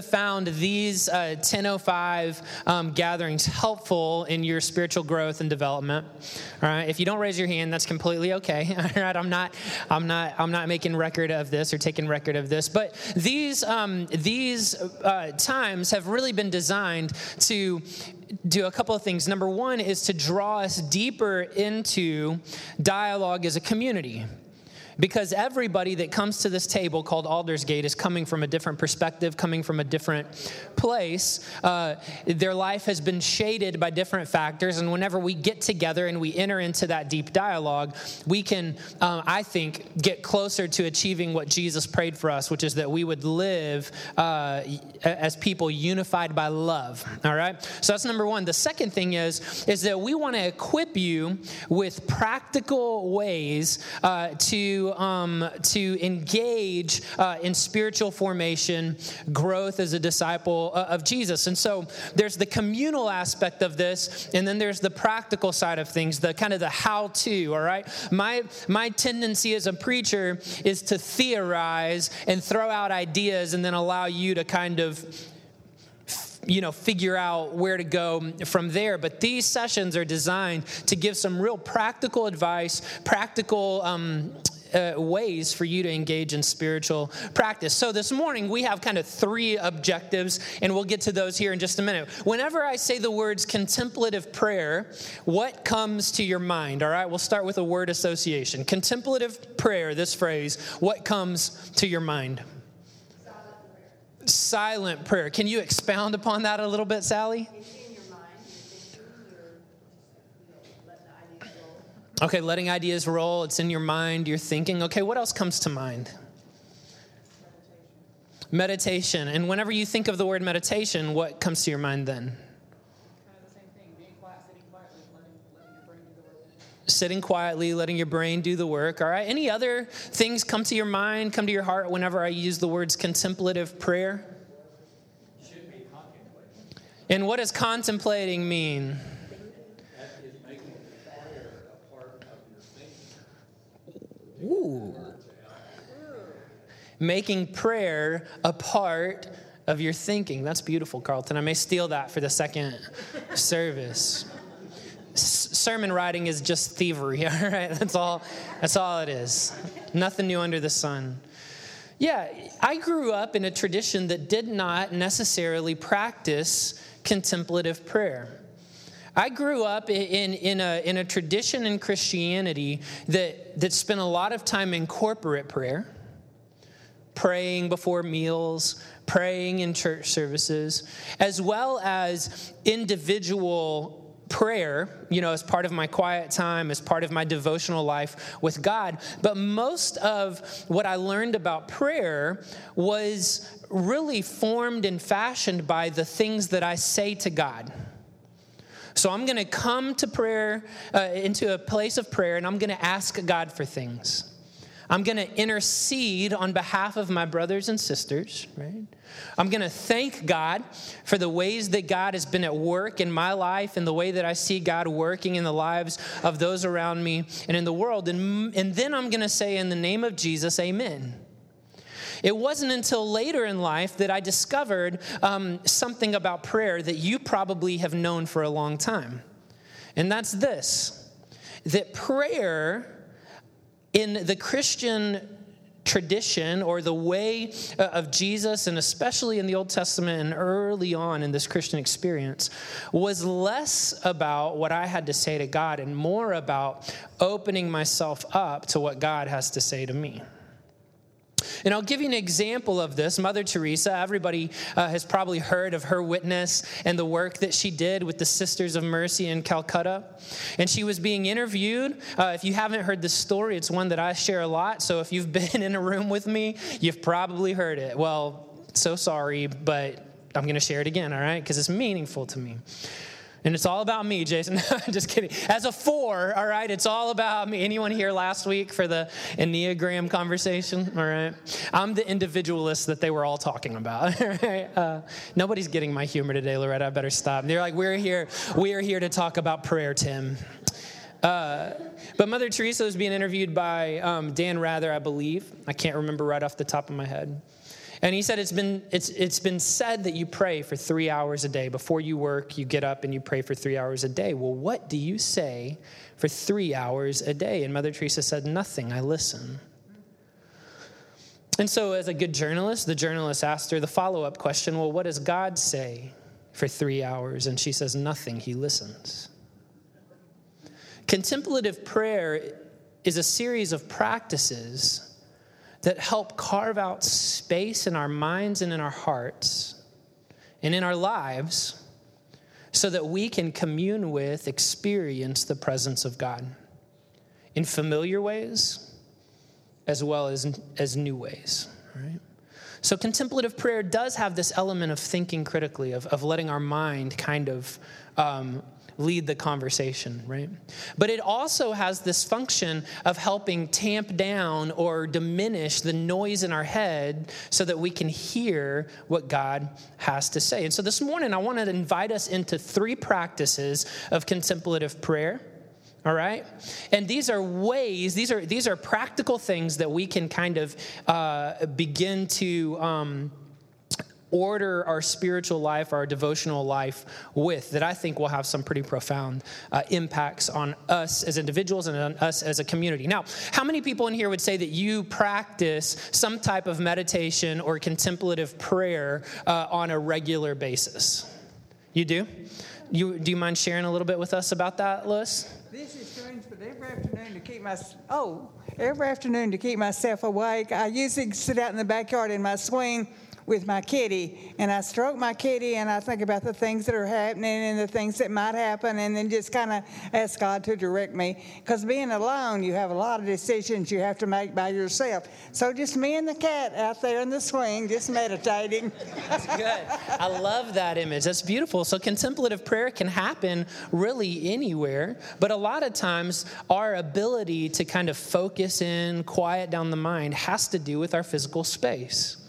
found these uh, 1005 um, gatherings helpful in your spiritual growth and development. All right? If you don't raise your hand that's completely okay. All right? I'm not i'm not i'm not making record of this or taking record of this but these um, these uh, times have really been designed to do a couple of things. Number one is to draw us deeper into dialogue as a community because everybody that comes to this table called Aldersgate is coming from a different perspective, coming from a different place. Uh, their life has been shaded by different factors, and whenever we get together and we enter into that deep dialogue, we can, uh, I think, get closer to achieving what Jesus prayed for us, which is that we would live uh, as people unified by love. All right. So that's number one. The second thing is is that we want to equip you with practical ways uh, to um, to engage uh, in spiritual formation, growth as a disciple uh, of Jesus. And so there's the communal aspect of this, and then there's the practical side of things, the kind of the how to, all right? My, my tendency as a preacher is to theorize and throw out ideas and then allow you to kind of you know figure out where to go from there but these sessions are designed to give some real practical advice practical um, uh, ways for you to engage in spiritual practice. So this morning we have kind of three objectives, and we'll get to those here in just a minute. Whenever I say the words contemplative prayer, what comes to your mind? All right, we'll start with a word association. Contemplative prayer, this phrase, what comes to your mind? Silent prayer. Can you expound upon that a little bit, Sally? Okay, letting ideas roll. It's in your mind, you're thinking. Okay, what else comes to mind? Meditation. And whenever you think of the word meditation, what comes to your mind then? sitting quietly, letting your brain do the work. All right. Any other things come to your mind, come to your heart whenever I use the words contemplative prayer? And what does contemplating mean? Ooh. Making prayer a part of your thinking. That's beautiful, Carlton. I may steal that for the second service. Sermon writing is just thievery, all right? That's all, that's all it is. Nothing new under the sun. Yeah, I grew up in a tradition that did not necessarily practice contemplative prayer. I grew up in, in, a, in a tradition in Christianity that, that spent a lot of time in corporate prayer, praying before meals, praying in church services, as well as individual prayer, you know, as part of my quiet time, as part of my devotional life with God. But most of what I learned about prayer was really formed and fashioned by the things that I say to God. So I'm going to come to prayer, uh, into a place of prayer, and I'm going to ask God for things. I'm going to intercede on behalf of my brothers and sisters, right? I'm going to thank God for the ways that God has been at work in my life and the way that I see God working in the lives of those around me and in the world. And, and then I'm going to say, in the name of Jesus, amen. It wasn't until later in life that I discovered um, something about prayer that you probably have known for a long time. And that's this that prayer in the Christian tradition or the way uh, of Jesus, and especially in the Old Testament and early on in this Christian experience, was less about what I had to say to God and more about opening myself up to what God has to say to me. And I'll give you an example of this. Mother Teresa, everybody uh, has probably heard of her witness and the work that she did with the Sisters of Mercy in Calcutta. And she was being interviewed. Uh, if you haven't heard the story, it's one that I share a lot. So if you've been in a room with me, you've probably heard it. Well, so sorry, but I'm going to share it again, all right? Because it's meaningful to me. And it's all about me, Jason. just kidding. As a four, all right, it's all about me. Anyone here last week for the Enneagram conversation? All right. I'm the individualist that they were all talking about. Uh, nobody's getting my humor today, Loretta. I better stop. They're like, we're here, we are here to talk about prayer, Tim. Uh, but Mother Teresa was being interviewed by um, Dan Rather, I believe. I can't remember right off the top of my head. And he said, it's been, it's, it's been said that you pray for three hours a day. Before you work, you get up and you pray for three hours a day. Well, what do you say for three hours a day? And Mother Teresa said, Nothing, I listen. And so, as a good journalist, the journalist asked her the follow up question Well, what does God say for three hours? And she says, Nothing, he listens. Contemplative prayer is a series of practices that help carve out space in our minds and in our hearts and in our lives so that we can commune with, experience the presence of God in familiar ways as well as, as new ways. Right? So, contemplative prayer does have this element of thinking critically, of, of letting our mind kind of um, lead the conversation, right? But it also has this function of helping tamp down or diminish the noise in our head so that we can hear what God has to say. And so this morning, I want to invite us into three practices of contemplative prayer all right and these are ways these are these are practical things that we can kind of uh, begin to um, order our spiritual life, our devotional life with that I think will have some pretty profound uh, impacts on us as individuals and on us as a community. Now, how many people in here would say that you practice some type of meditation or contemplative prayer uh, on a regular basis? You do? You, do you mind sharing a little bit with us about that, Lewis? This is strange, but every afternoon to keep my oh, every afternoon to keep myself awake, I usually sit out in the backyard in my swing with my kitty and I stroke my kitty and I think about the things that are happening and the things that might happen and then just kind of ask God to direct me. Because being alone, you have a lot of decisions you have to make by yourself. So just me and the cat out there in the swing, just meditating. That's good. I love that image. That's beautiful. So contemplative prayer can happen really anywhere, but a lot of times our ability to kind of focus in, quiet down the mind has to do with our physical space.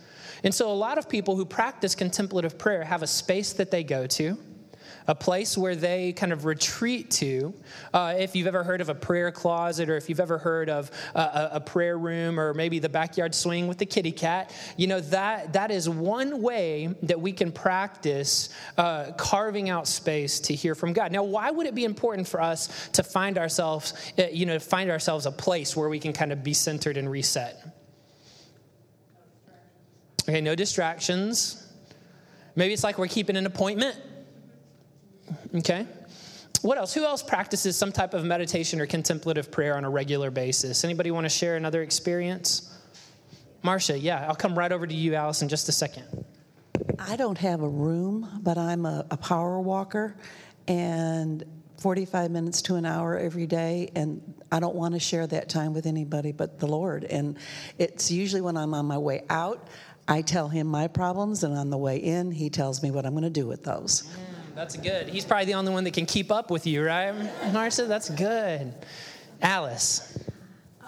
And so, a lot of people who practice contemplative prayer have a space that they go to, a place where they kind of retreat to. Uh, if you've ever heard of a prayer closet, or if you've ever heard of a, a, prayer room, or maybe the backyard swing with the kitty cat, you know, that, that is one way that we can practice uh, carving out space to hear from God. Now, why would it be important for us to find ourselves, uh, you know, find ourselves a place where we can kind of be centered and reset? Okay, no distractions. Maybe it's like we're keeping an appointment. Okay. What else? Who else practices some type of meditation or contemplative prayer on a regular basis? Anybody want to share another experience? Marcia, yeah, I'll come right over to you, Alice, in just a second. I don't have a room, but I'm a, a power walker, and 45 minutes to an hour every day, and I don't want to share that time with anybody but the Lord. And it's usually when I'm on my way out, I tell him my problems, and on the way in, he tells me what I'm going to do with those. Mm, that's good. He's probably the only one that can keep up with you, right? Marcia, that's good. Alice.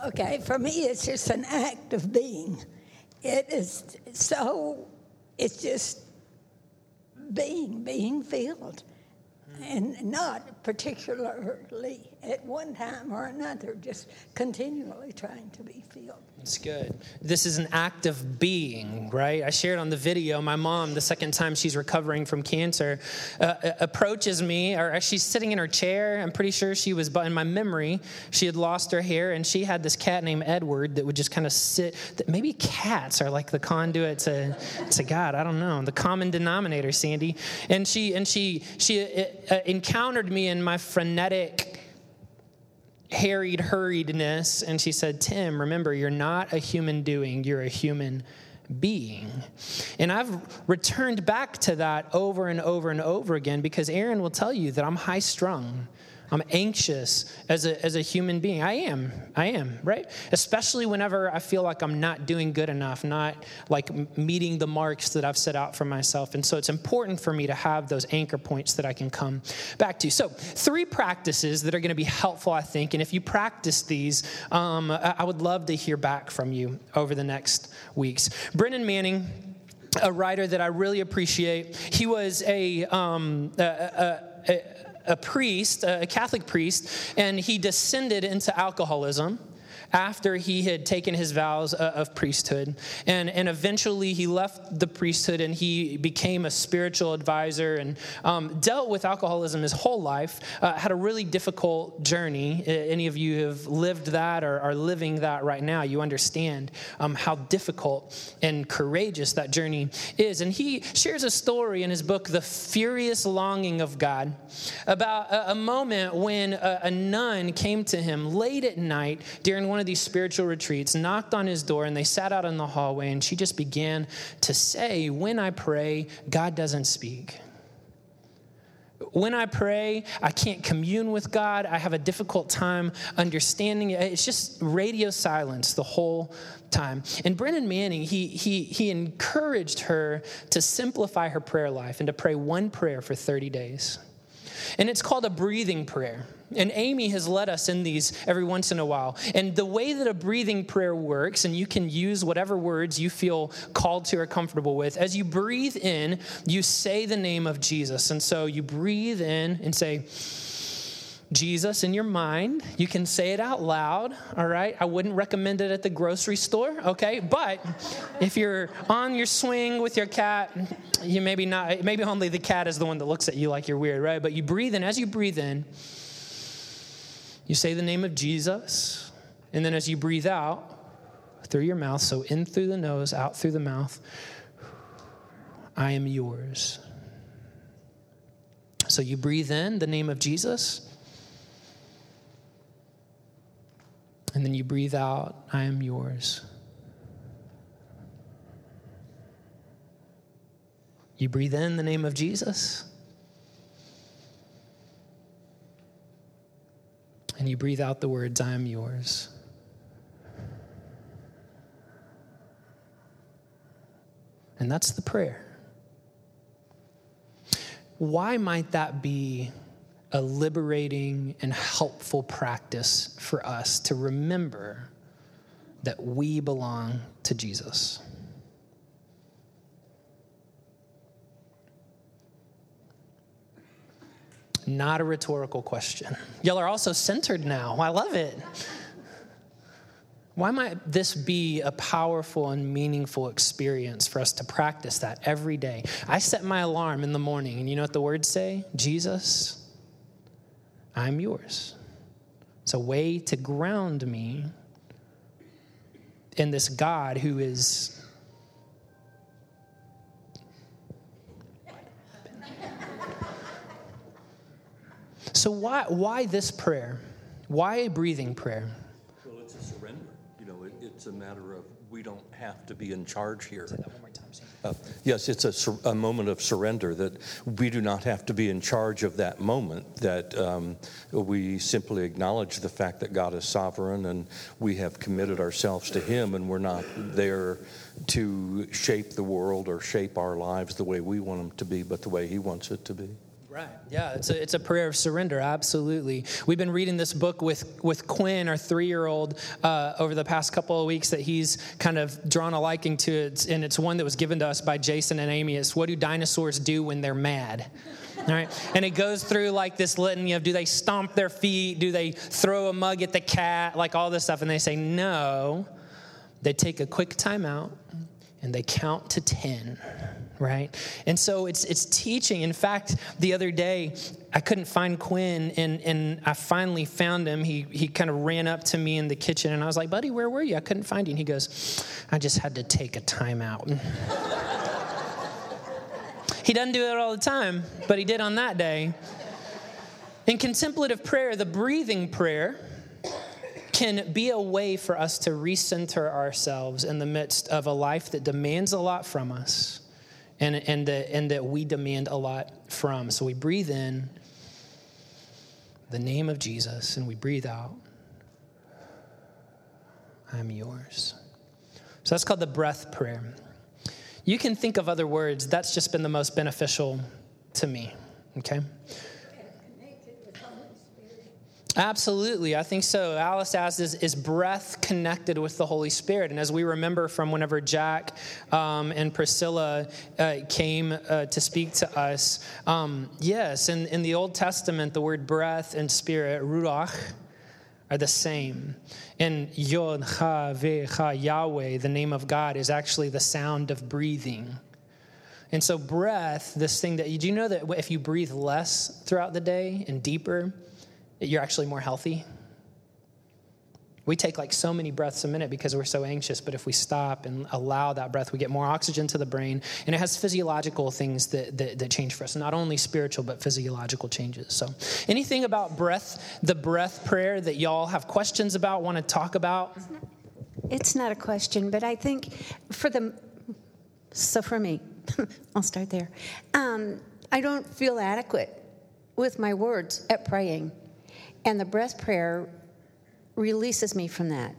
Okay, for me, it's just an act of being. It is so, it's just being, being filled, and not particularly at one time or another, just continually trying to be filled. It's good. This is an act of being, right? I shared on the video. My mom, the second time she's recovering from cancer, uh, uh approaches me, or she's sitting in her chair. I'm pretty sure she was, but in my memory, she had lost her hair, and she had this cat named Edward that would just kind of sit. Maybe cats are like the conduit to, to God. I don't know. The common denominator, Sandy. And she and she she uh, encountered me in my frenetic harried hurriedness and she said tim remember you're not a human doing you're a human being. And i've returned back to that over and over and over again because aaron will tell you that i'm high strung I'm anxious as a, as a human being. I am. I am, right? Especially whenever I feel like I'm not doing good enough, not like meeting the marks that I've set out for myself. And so it's important for me to have those anchor points that I can come back to. So, three practices that are going to be helpful, I think. And if you practice these, um, I would love to hear back from you over the next weeks. Brennan Manning a writer that I really appreciate. He was a, um, a, a, a a priest, a Catholic priest, and he descended into alcoholism. After he had taken his vows uh, of priesthood. And, and eventually he left the priesthood and he became a spiritual advisor and um, dealt with alcoholism his whole life. Uh, had a really difficult journey. Any of you have lived that or are living that right now, you understand um, how difficult and courageous that journey is. And he shares a story in his book, The Furious Longing of God, about a, a moment when a, a nun came to him late at night during one of these spiritual retreats, knocked on his door, and they sat out in the hallway, and she just began to say, When I pray, God doesn't speak. When I pray, I can't commune with God. I have a difficult time understanding it. It's just radio silence the whole time. And Brennan Manning, he, he, he encouraged her to simplify her prayer life and to pray one prayer for 30 days. And it's called a breathing prayer. And Amy has led us in these every once in a while. And the way that a breathing prayer works, and you can use whatever words you feel called to or comfortable with, as you breathe in, you say the name of Jesus. And so you breathe in and say, Jesus in your mind. You can say it out loud, all right? I wouldn't recommend it at the grocery store, okay? But if you're on your swing with your cat, you maybe not, maybe only the cat is the one that looks at you like you're weird, right? But you breathe in. As you breathe in, you say the name of Jesus, and then as you breathe out through your mouth, so in through the nose, out through the mouth, I am yours. So you breathe in the name of Jesus, and then you breathe out, I am yours. You breathe in the name of Jesus. And you breathe out the words, I am yours. And that's the prayer. Why might that be a liberating and helpful practice for us to remember that we belong to Jesus? Not a rhetorical question. Y'all are also centered now. I love it. Why might this be a powerful and meaningful experience for us to practice that every day? I set my alarm in the morning, and you know what the words say? Jesus, I'm yours. It's a way to ground me in this God who is So, why, why this prayer? Why a breathing prayer? Well, it's a surrender. You know, it, it's a matter of we don't have to be in charge here. Uh, yes, it's a, a, moment of surrender that we do not have to be in charge of that moment, that um, we simply acknowledge the fact that God is sovereign and we have committed ourselves to Him and we're not there to shape the world or shape our lives the way we want them to be, but the way He wants it to be. Right. Yeah, it's a, it's a prayer of surrender, absolutely. We've been reading this book with, with Quinn, our three year old, uh, over the past couple of weeks that he's kind of drawn a liking to it. And it's one that was given to us by Jason and Amy. It's What Do Dinosaurs Do When They're Mad? All right. And it goes through like this litany of do they stomp their feet? Do they throw a mug at the cat? Like all this stuff. And they say, no. They take a quick time out and they count to 10 right? And so it's it's teaching. In fact, the other day I couldn't find Quinn and and I finally found him. He he kind of ran up to me in the kitchen and I was like, "Buddy, where were you? I couldn't find you." And he goes, "I just had to take a time out." he doesn't do it all the time, but he did on that day. In contemplative prayer, the breathing prayer can be a way for us to recenter ourselves in the midst of a life that demands a lot from us and, and, that, and that we demand a lot from. So we breathe in the name of Jesus and we breathe out, I'm yours. So that's called the breath prayer. You can think of other words, that's just been the most beneficial to me, okay? Absolutely, I think so. Alice asked, is, is breath connected with the Holy Spirit? And as we remember from whenever Jack um, and Priscilla uh, came uh, to speak to us, um, yes, in, in the Old Testament, the word breath and spirit, ruach, are the same. And Yod, Ha, Ve, Ha, Yahweh, the name of God, is actually the sound of breathing. And so, breath, this thing that do you know that if you breathe less throughout the day and deeper, you're actually more healthy? We take like so many breaths a minute because we're so anxious, but if we stop and allow that breath, we get more oxygen to the brain, and it has physiological things that, that, that change for us, not only spiritual, but physiological changes. So, anything about breath, the breath prayer that y'all have questions about, want to talk about? It's not a question, but I think for the, so for me, I'll start there. Um, I don't feel adequate with my words at praying. And the breath prayer releases me from that.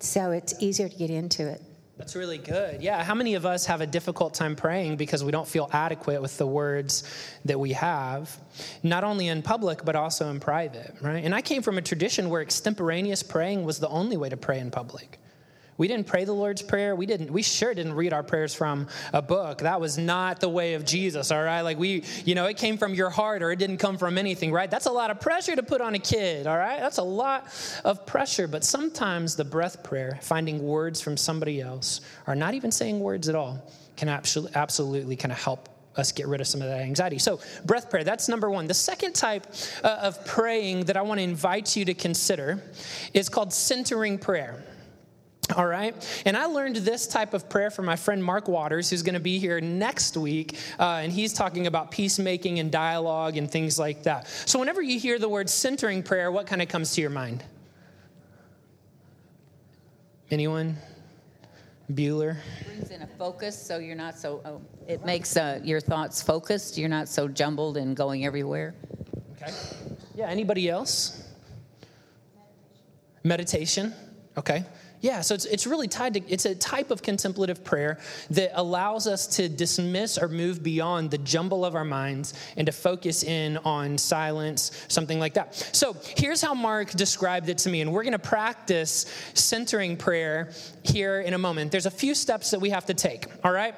So it's easier to get into it. That's really good. Yeah. How many of us have a difficult time praying because we don't feel adequate with the words that we have, not only in public, but also in private, right? And I came from a tradition where extemporaneous praying was the only way to pray in public. We didn't pray the Lord's Prayer. We didn't, we sure didn't read our prayers from a book. That was not the way of Jesus, all right? Like we, you know, it came from your heart or it didn't come from anything, right? That's a lot of pressure to put on a kid, all right? That's a lot of pressure. But sometimes the breath prayer, finding words from somebody else, or not even saying words at all, can absolutely, absolutely kind of help us get rid of some of that anxiety. So, breath prayer, that's number one. The second type uh, of praying that I want to invite you to consider is called centering prayer. All right. And I learned this type of prayer from my friend Mark Waters, who's going to be here next week. Uh, and he's talking about peacemaking and dialogue and things like that. So, whenever you hear the word centering prayer, what kind of comes to your mind? Anyone? Bueller? brings in a focus so you're not so, oh, it makes uh, your thoughts focused. You're not so jumbled and going everywhere. Okay. Yeah. Anybody else? Meditation. Okay. Yeah, so it's, it's really tied to, it's a type of contemplative prayer that allows us to dismiss or move beyond the jumble of our minds and to focus in on silence, something like that. So here's how Mark described it to me, and we're going to practice centering prayer here in a moment. There's a few steps that we have to take, all right?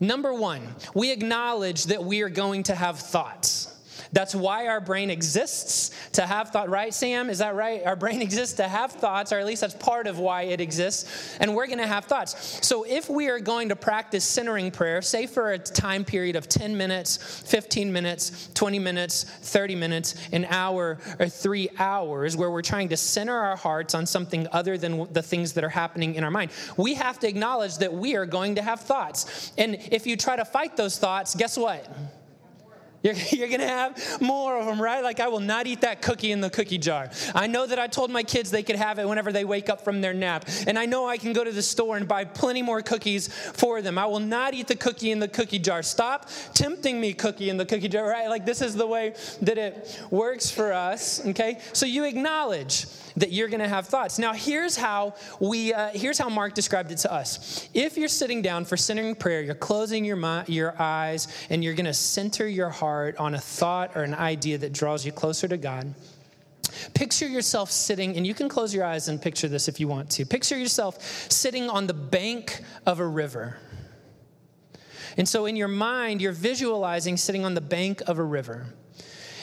Number one, we acknowledge that we are going to have thoughts. That's why our brain exists to have thought, right, Sam? Is that right? Our brain exists to have thoughts, or at least that's part of why it exists. And we're going to have thoughts. So if we are going to practice centering prayer, say for a time period of 10 minutes, 15 minutes, 20 minutes, 30 minutes, an hour, or three hours, where we're trying to center our hearts on something other than the things that are happening in our mind, we have to acknowledge that we are going to have thoughts. And if you try to fight those thoughts, guess what? You're, you're going to have more of them, right? Like, I will not eat that cookie in the cookie jar. I know that I told my kids they could have it whenever they wake up from their nap. And I know I can go to the store and buy plenty more cookies for them. I will not eat the cookie in the cookie jar. Stop tempting me, cookie in the cookie jar, right? Like, this is the way that it works for us, okay? So you acknowledge that you're going to have thoughts. Now, here's how we uh, here's how Mark described it to us. If you're sitting down for centering prayer, you're closing your mind, your eyes, and you're going to center your heart on a thought or an idea that draws you closer to God. Picture yourself sitting, and you can close your eyes and picture this if you want to. Picture yourself sitting on the bank of a river. And so, in your mind, you're visualizing sitting on the bank of a river.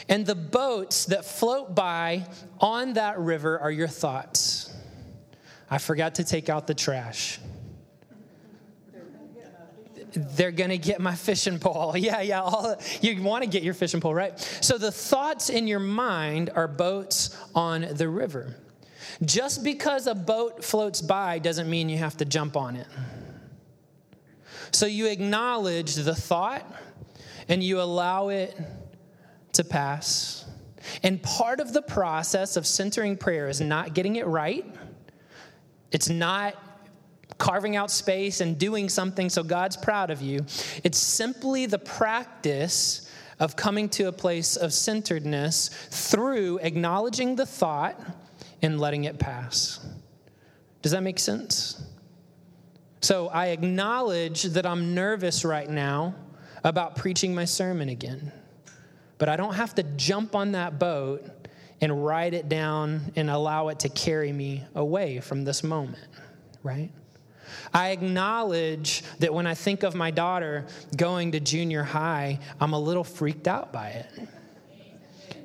And the boats that float by on that river are your thoughts. I forgot to take out the trash. They're gonna get my fishing pole. Yeah, yeah. All, you want to get your fishing pole, right? So the thoughts in your mind are boats on the river. Just because a boat floats by doesn't mean you have to jump on it. So you acknowledge the thought and you allow it to pass. And part of the process of centering prayer is not getting it right. It's not carving out space and doing something so God's proud of you. It's simply the practice of coming to a place of centeredness through acknowledging the thought and letting it pass. Does that make sense? So I acknowledge that I'm nervous right now about preaching my sermon again. But I don't have to jump on that boat and ride it down and allow it to carry me away from this moment, right? I acknowledge that when I think of my daughter going to junior high, I'm a little freaked out by it.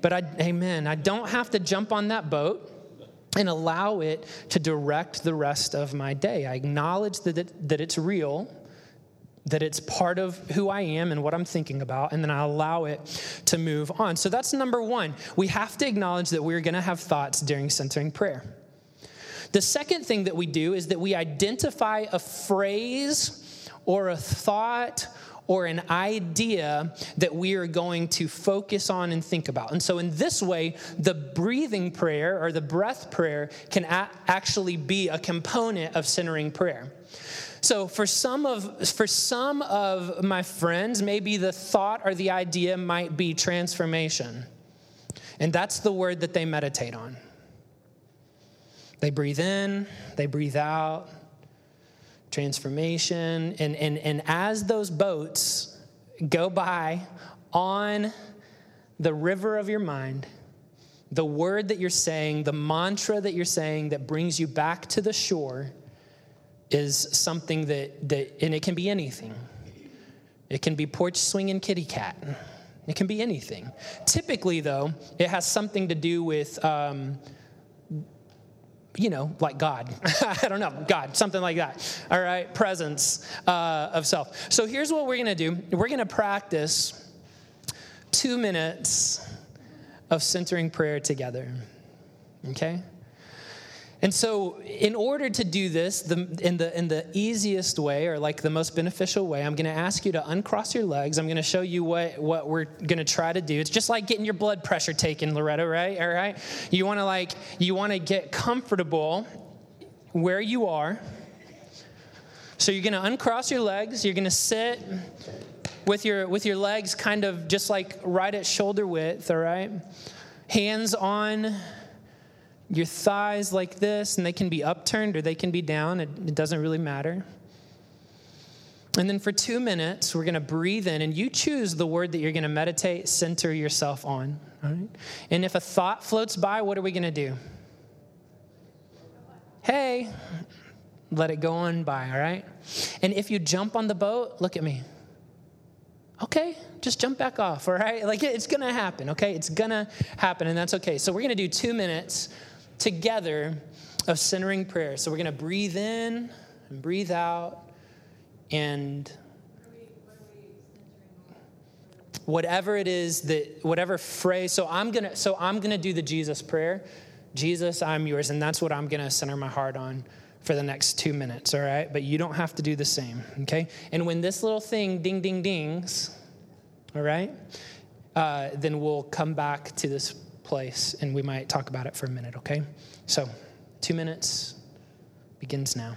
But I, amen, I don't have to jump on that boat and allow it to direct the rest of my day. I acknowledge that, it, that it's real, that it's part of who I am and what I'm thinking about, and then I allow it to move on. So that's number one. We have to acknowledge that we're going to have thoughts during centering prayer. The second thing that we do is that we identify a phrase or a thought or an idea that we are going to focus on and think about. And so, in this way, the breathing prayer or the breath prayer can a- actually be a component of centering prayer. So for some of for some of my friends, maybe the thought or the idea might be transformation. And that's the word that they meditate on. They breathe in, they breathe out, transformation. And, and, and as those boats go by on the river of your mind, the word that you're saying, the mantra that you're saying that brings you back to the shore is something that, that and it can be anything. It can be porch swinging kitty cat. It can be anything. Typically, though, it has something to do with um, you know, like God. I don't know, God, something like that. All right, presence uh, of self. So here's what we're gonna do we're gonna practice two minutes of centering prayer together. Okay? And so, in order to do this the, in, the, in the easiest way, or like the most beneficial way, I'm going to ask you to uncross your legs. I'm going to show you what, what we're going to try to do. It's just like getting your blood pressure taken, Loretta, right? All right? You want to like, you want to get comfortable where you are. So you're going to uncross your legs. You're going to sit with your with your legs kind of just like right at shoulder width. All right, hands on your thighs like this, and they can be upturned or they can be down. It, it doesn't really matter. And then for two minutes, we're going to breathe in, and you choose the word that you're going to meditate, center yourself on. All right? And if a thought floats by, what are we going to do? Hey, let it go on by, all right? And if you jump on the boat, look at me. Okay, just jump back off, all right? Like it's gonna happen, okay? It's gonna happen, and that's okay. So we're gonna do two minutes together of centering prayer. So we're going to breathe in and breathe out and whatever it is that whatever phrase so i'm gonna so i'm gonna do the jesus prayer. Jesus i'm yours. And that's what i'm gonna center my heart on for the next two minutes all right? But you don't have to do the same okay? And when this little thing ding ding dings all right uh, then we'll come back to this place and we might talk about it for a minute, okay? So, two minutes begins now.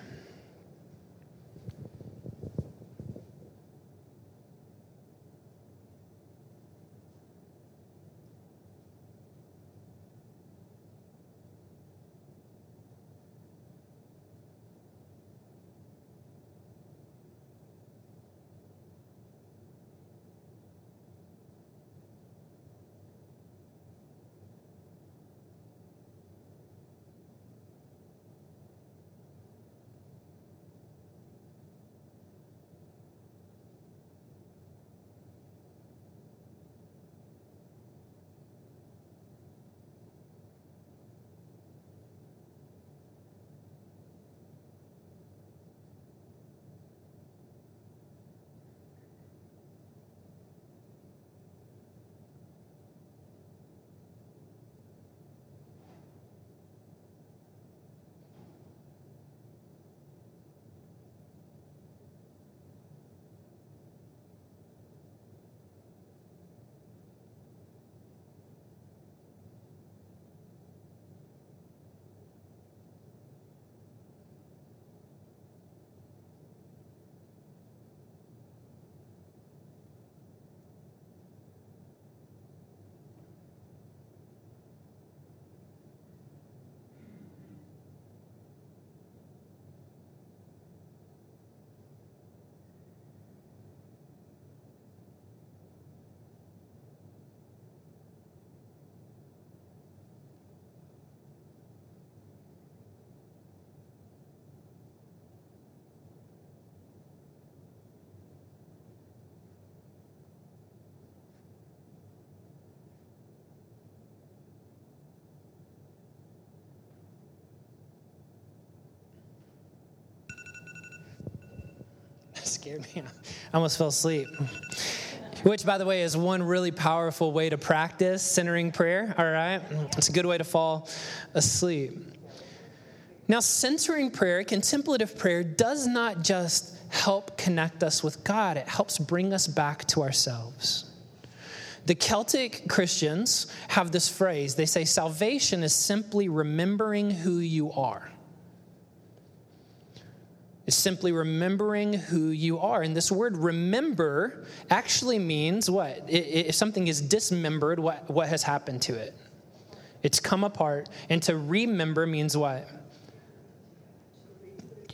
Scared me. I almost fell asleep. Which, by the way, is one really powerful way to practice centering prayer, all right? It's a good way to fall asleep. Now, centering prayer, contemplative prayer, does not just help connect us with God, it helps bring us back to ourselves. The Celtic Christians have this phrase they say, salvation is simply remembering who you are. It's simply remembering who you are. And this word remember actually means what? If something is dismembered, what, what has happened to it? It's come apart. And to remember means what?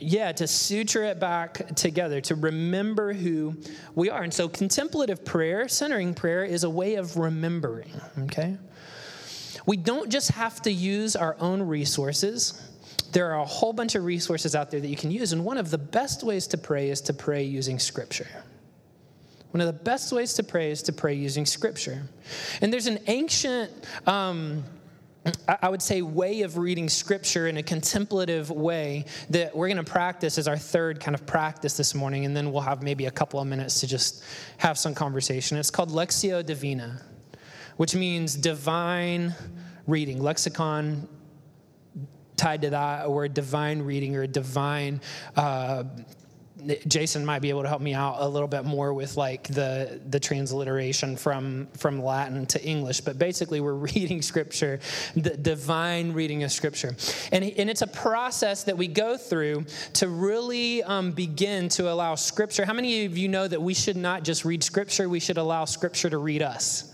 yeah, to suture it back together, to remember who we are. And so, contemplative prayer, centering prayer, is a way of remembering, okay? We don't just have to use our own resources. There are a whole bunch of resources out there that you can use. And one of the best ways to pray is to pray using Scripture. One of the best ways to pray is to pray using Scripture. And there's an ancient, um, I would say, way of reading scripture in a contemplative way that we're going to practice as our third kind of practice this morning, and then we'll have maybe a couple of minutes to just have some conversation. It's called Lectio Divina, which means divine reading. Lexicon tied to that, or a divine reading, or a divine uh, Jason might be able to help me out a little bit more with like the the transliteration from from Latin to English. But basically, we're reading Scripture, the divine reading of Scripture, and and it's a process that we go through to really um, begin to allow Scripture. How many of you know that we should not just read Scripture? We should allow Scripture to read us.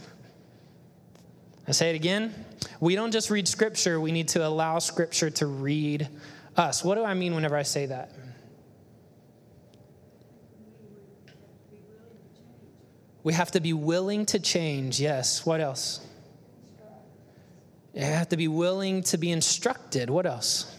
I say it again. We don't just read Scripture. We need to allow Scripture to read us. What do I mean whenever I say that? We have to be willing to change. Yes. What else? You have to be willing to be instructed. What else?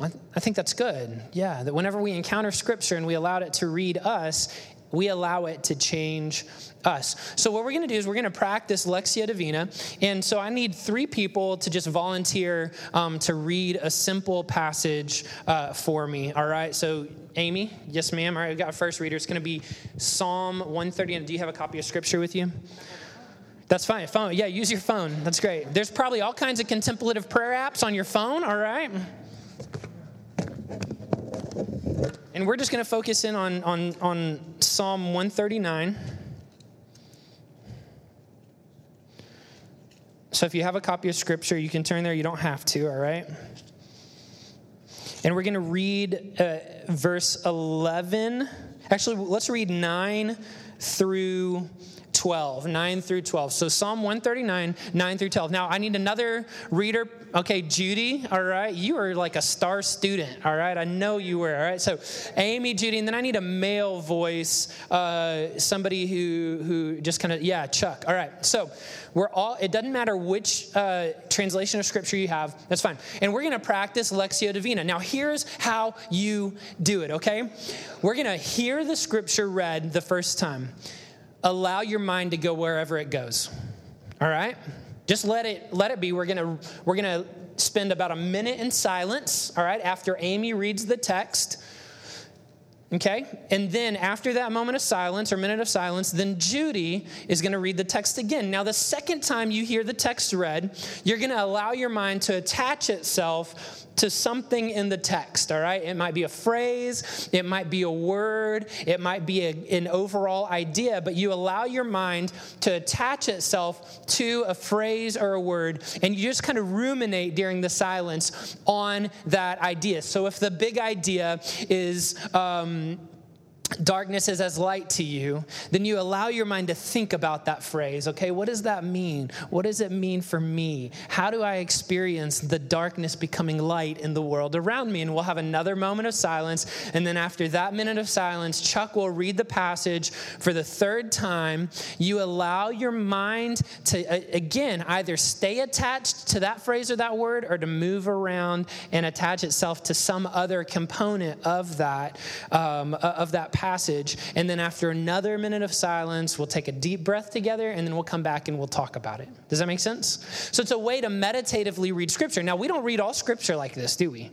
I think that's good. Yeah, that whenever we encounter scripture and we allow it to read us, we allow it to change us. So, what we're going to do is we're going to practice Lectio Divina. And so, I need three people to just volunteer um, to read a simple passage uh, for me. All right. So, Amy, yes, ma'am. All right, we've got a first reader. It's going to be Psalm 130. And do you have a copy of scripture with you? That's fine. Phone. Yeah, use your phone. That's great. There's probably all kinds of contemplative prayer apps on your phone. All right. And we're just going to focus in on, on, on Psalm 139. So if you have a copy of Scripture, you can turn there. You don't have to, all right? And we're going to read uh, verse 11. Actually, let's read 9 through 12, 9 through 12. So Psalm 139, 9 through 12. Now, I need another reader. Okay, Judy, all right. You are like a star student, all right. I know you were, all right. So Amy, Judy, and then I need a male voice, uh, somebody who, who just kind of, yeah, Chuck. All right. So we're all, it doesn't matter which uh, translation of scripture you have, that's fine. And we're going to practice Lectio Divina. Now, here's how you do it, okay? We're going to hear the scripture read the first time allow your mind to go wherever it goes. All right? Just let it let it be. We're going to we're going to spend about a minute in silence, all right, after Amy reads the text. Okay? And then after that moment of silence or minute of silence, then Judy is going to read the text again. Now, the second time you hear the text read, you're going to allow your mind to attach itself to something in the text, all right? It might be a phrase, it might be a word, it might be a, an overall idea, but you allow your mind to attach itself to a phrase or a word, and you just kind of ruminate during the silence on that idea. So if the big idea is, um, um, darkness is as light to you, then you allow your mind to think about that phrase. Okay, what does that mean? What does it mean for me? How do I experience the darkness becoming light in the world around me? And we'll have another moment of silence. And then after that minute of silence, Chuck will read the passage for the third time. You allow your mind to, again, either stay attached to that phrase or that word or to move around and attach itself to some other component of that, um, of that passage. And then after another minute of silence, we'll take a deep breath together and then we'll come back and we'll talk about it. Does that make sense? So it's a way to meditatively read scripture. Now, we don't read all scripture like this, do we?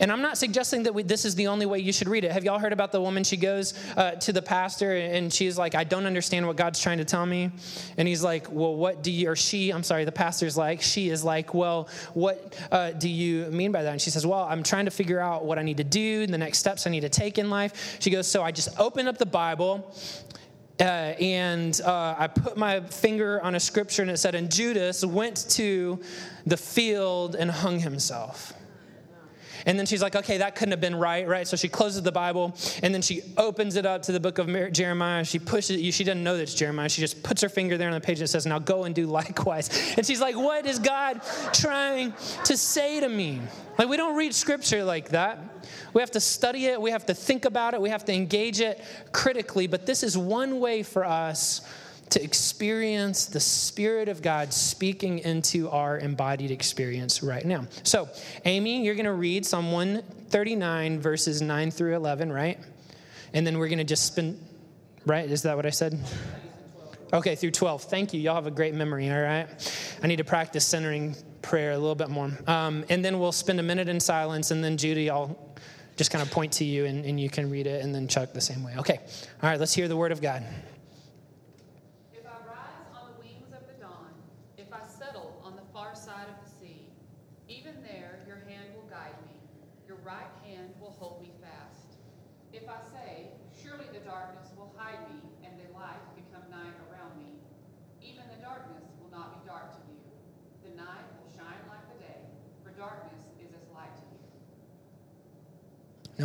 And I'm not suggesting that we, this is the only way you should read it. Have y'all heard about the woman? She goes uh, to the pastor and she's like, I don't understand what God's trying to tell me. And he's like, Well, what do you, or she, I'm sorry, the pastor's like, she is like, Well, what uh, do you mean by that? And she says, Well, I'm trying to figure out what I need to do, the next steps I need to take in life. She goes, So I just opened up the Bible uh, and uh, I put my finger on a scripture and it said, And Judas went to the field and hung himself. And then she's like, okay, that couldn't have been right, right? So she closes the Bible and then she opens it up to the book of Jeremiah. She pushes it. She doesn't know that it's Jeremiah. She just puts her finger there on the page and says, now go and do likewise. And she's like, what is God trying to say to me? Like, we don't read scripture like that. We have to study it, we have to think about it, we have to engage it critically. But this is one way for us to experience the Spirit of God speaking into our embodied experience right now. So, Amy, you're going to read Psalm 139, verses 9 through 11, right? And then we're going to just spend, right? Is that what I said? Okay, through 12. Thank you. Y'all have a great memory, all right? I need to practice centering prayer a little bit more. Um, and then we'll spend a minute in silence, and then Judy, I'll just kind of point to you and, and you can read it, and then Chuck the same way. Okay, all right, let's hear the word of God.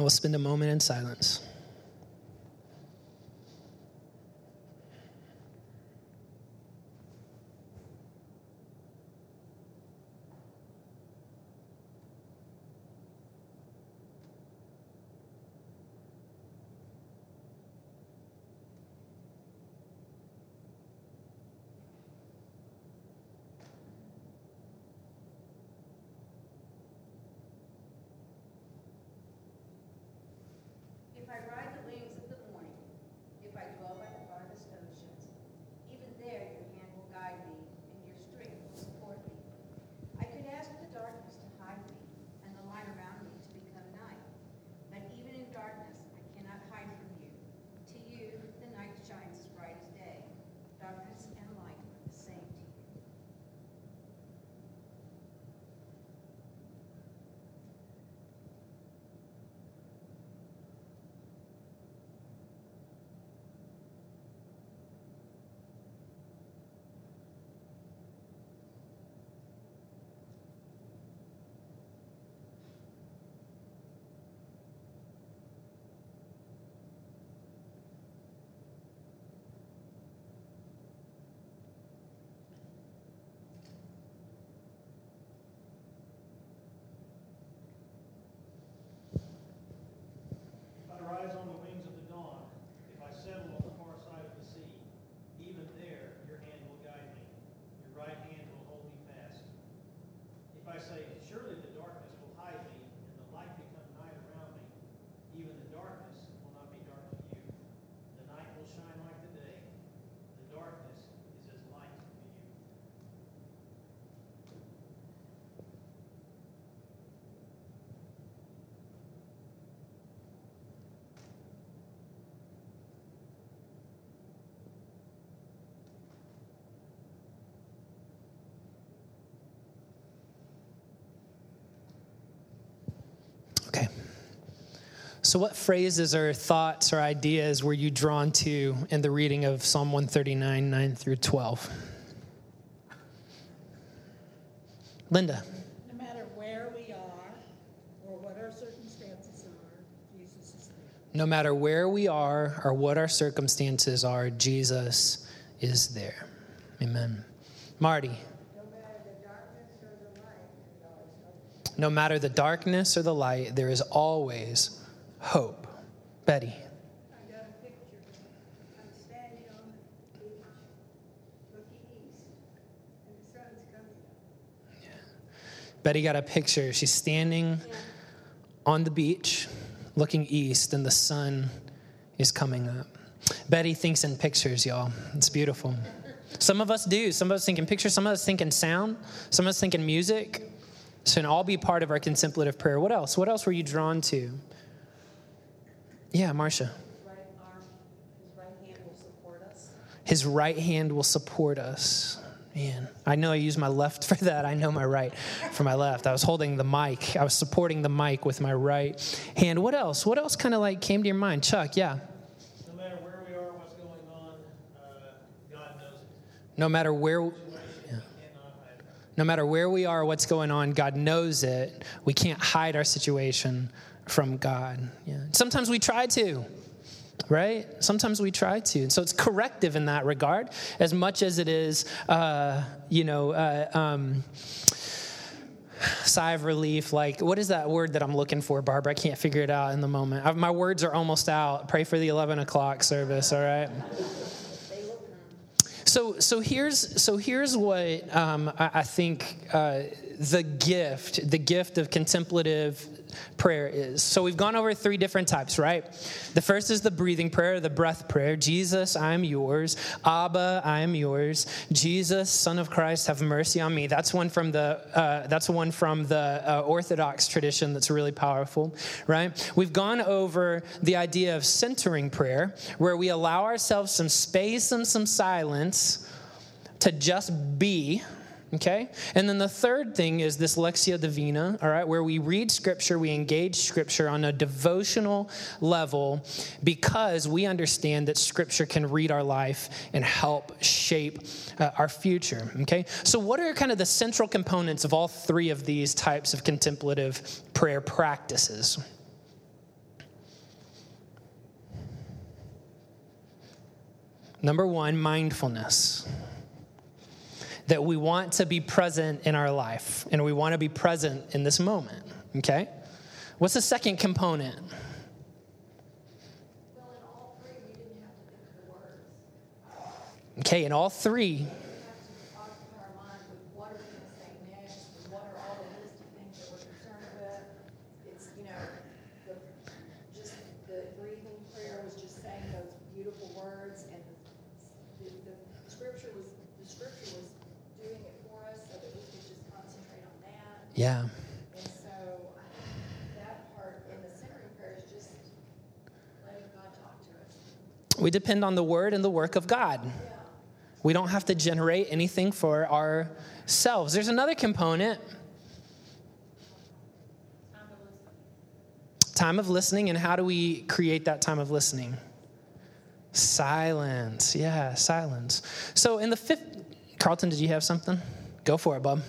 Now we'll spend a moment in silence. So, what phrases or thoughts or ideas were you drawn to in the reading of Psalm 139, 9 through 12? Linda. No matter where we are or what our circumstances are, Jesus is there. No matter where we are or what our circumstances are, Jesus is there. Amen. Marty. No matter the darkness or the light, there is always hope. Betty. Betty got a picture. She's standing on the beach, looking east, and the sun is coming up. Betty thinks in pictures, y'all. It's beautiful. Some of us do. Some of us think in pictures. Some of us think in sound. Some of us think in music. So, and all be part of our contemplative prayer. What else? What else were you drawn to? Yeah, Marcia. His right hand will support us. Man, I know I use my left for that. I know my right for my left. I was holding the mic. I was supporting the mic with my right hand. What else? What else kind of like came to your mind? Chuck, yeah. No matter where we are, what's going on, uh, God knows it. No matter where You cannot hide it. no matter where we are, what's going on, God knows it. We can't hide our situation from God. Yeah. Sometimes we try to, right? Sometimes we try to. And so it's corrective in that regard as much as it is, uh, you know, uh, um, sigh of relief. Like, what is that word that I'm looking for, Barbara? I can't figure it out in the moment. I, my words are almost out. Pray for the 11 o'clock service, all right? So, so here's so here's what um, I, I think uh, the gift, the gift of contemplative prayer is. So we've gone over three different types, right? The first is the breathing prayer, the breath prayer. Jesus, I am yours. Abba, I am yours. Jesus, Son of Christ, have mercy on me. That's one from the uh, that's one from the uh, Orthodox tradition that's really powerful, right? We've gone over the idea of centering prayer, where we allow ourselves some space and some silence to just be okay? And then the third thing is this Lectio Divina all right where we read scripture we engage scripture on a devotional level because we understand that scripture can read our life and help shape uh, our future okay? So what are kind of the central components of all three of these types of contemplative prayer practices? Number one mindfulness that we want to be present in our life and we want to be present in this moment. Okay? What's the second component? Okay, in all three, what are we going to say next? And what are all the list of things that we're concerned with? It's, you know, the, just the breathing prayer was just saying those beautiful words and the, the scripture was, the scripture was doing it for us so that we could just concentrate on that. yeah. And so I think that part in the centering prayer is just letting God talk to us. We depend on the word and the work of God. We don't have to generate anything for ourselves. There's another component time of listening, and how do we create that time of listening? Silence. Yeah, silence. So, in the fifth, Carlton, did you have something? Go for it, bub.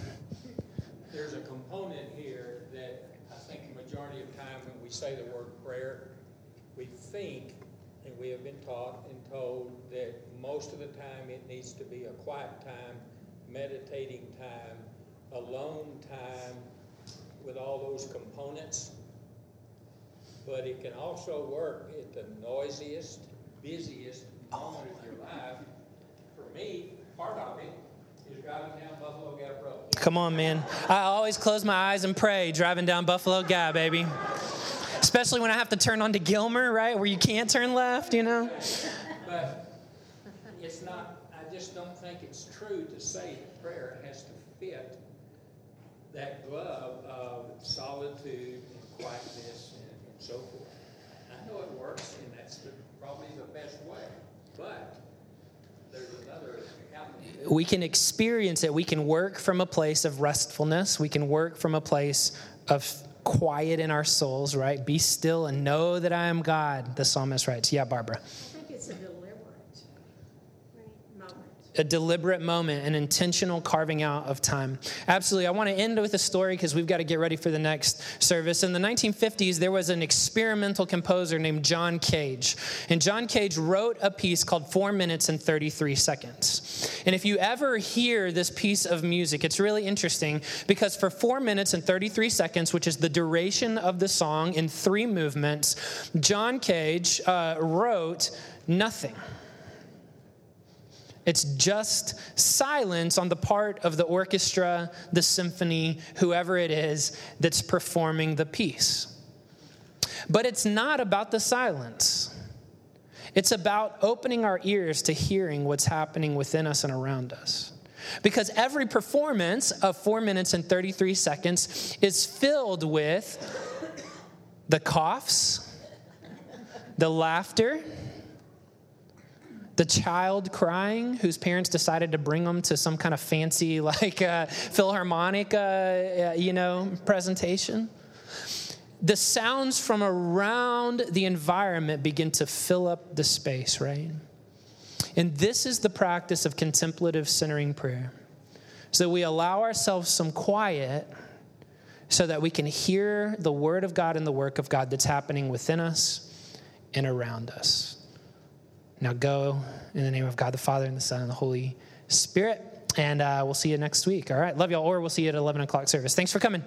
There's a component here that I think the majority of time when we say the word prayer, we think, and we have been taught and told that most of the time it needs to be a quiet time, meditating time, alone time, with all those components. But it can also work at the noisiest, busiest moment of your life. For me, part of it is driving down Buffalo Gap Road. Come on, man. I always close my eyes and pray driving down Buffalo Gap, baby. Especially when I have to turn onto Gilmer, right, where you can't turn left, you know? But it's not, I just don't think it's true to say that prayer has to fit that glove of solitude and quietness and, and so forth. I know it works, and that's the, probably the best way, but there's another. We can experience it. We can work from a place of restfulness. We can work from a place of quiet in our souls, right? Be still and know that I am God, the psalmist writes. Yeah, Barbara. I think it's a deliberate moment. A deliberate moment, an intentional carving out of time. Absolutely. I want to end with a story because we've got to get ready for the next service. In the 1950s, there was an experimental composer named John Cage. And John Cage wrote a piece called Four Minutes and 33 Seconds. And if you ever hear this piece of music, it's really interesting because for four minutes and 33 seconds, which is the duration of the song in three movements, John Cage uh, wrote nothing. It's just silence on the part of the orchestra, the symphony, whoever it is that's performing the piece. But it's not about the silence. It's about opening our ears to hearing what's happening within us and around us. Because every performance of four minutes and 33 seconds is filled with the coughs, the laughter, the child crying whose parents decided to bring them to some kind of fancy like uh, philharmonic uh, you know presentation. The sounds from around the environment begin to fill up the space right? And this is the practice of contemplative centering prayer. So we allow ourselves some quiet so that we can hear the word of god and the work of god that's happening within us and around us now go in the name of God the Father and the Son and the Holy Spirit. And uh, we'll see you next week. All right. Love y'all. Or we'll see you at 11 o'clock service. Thanks for coming.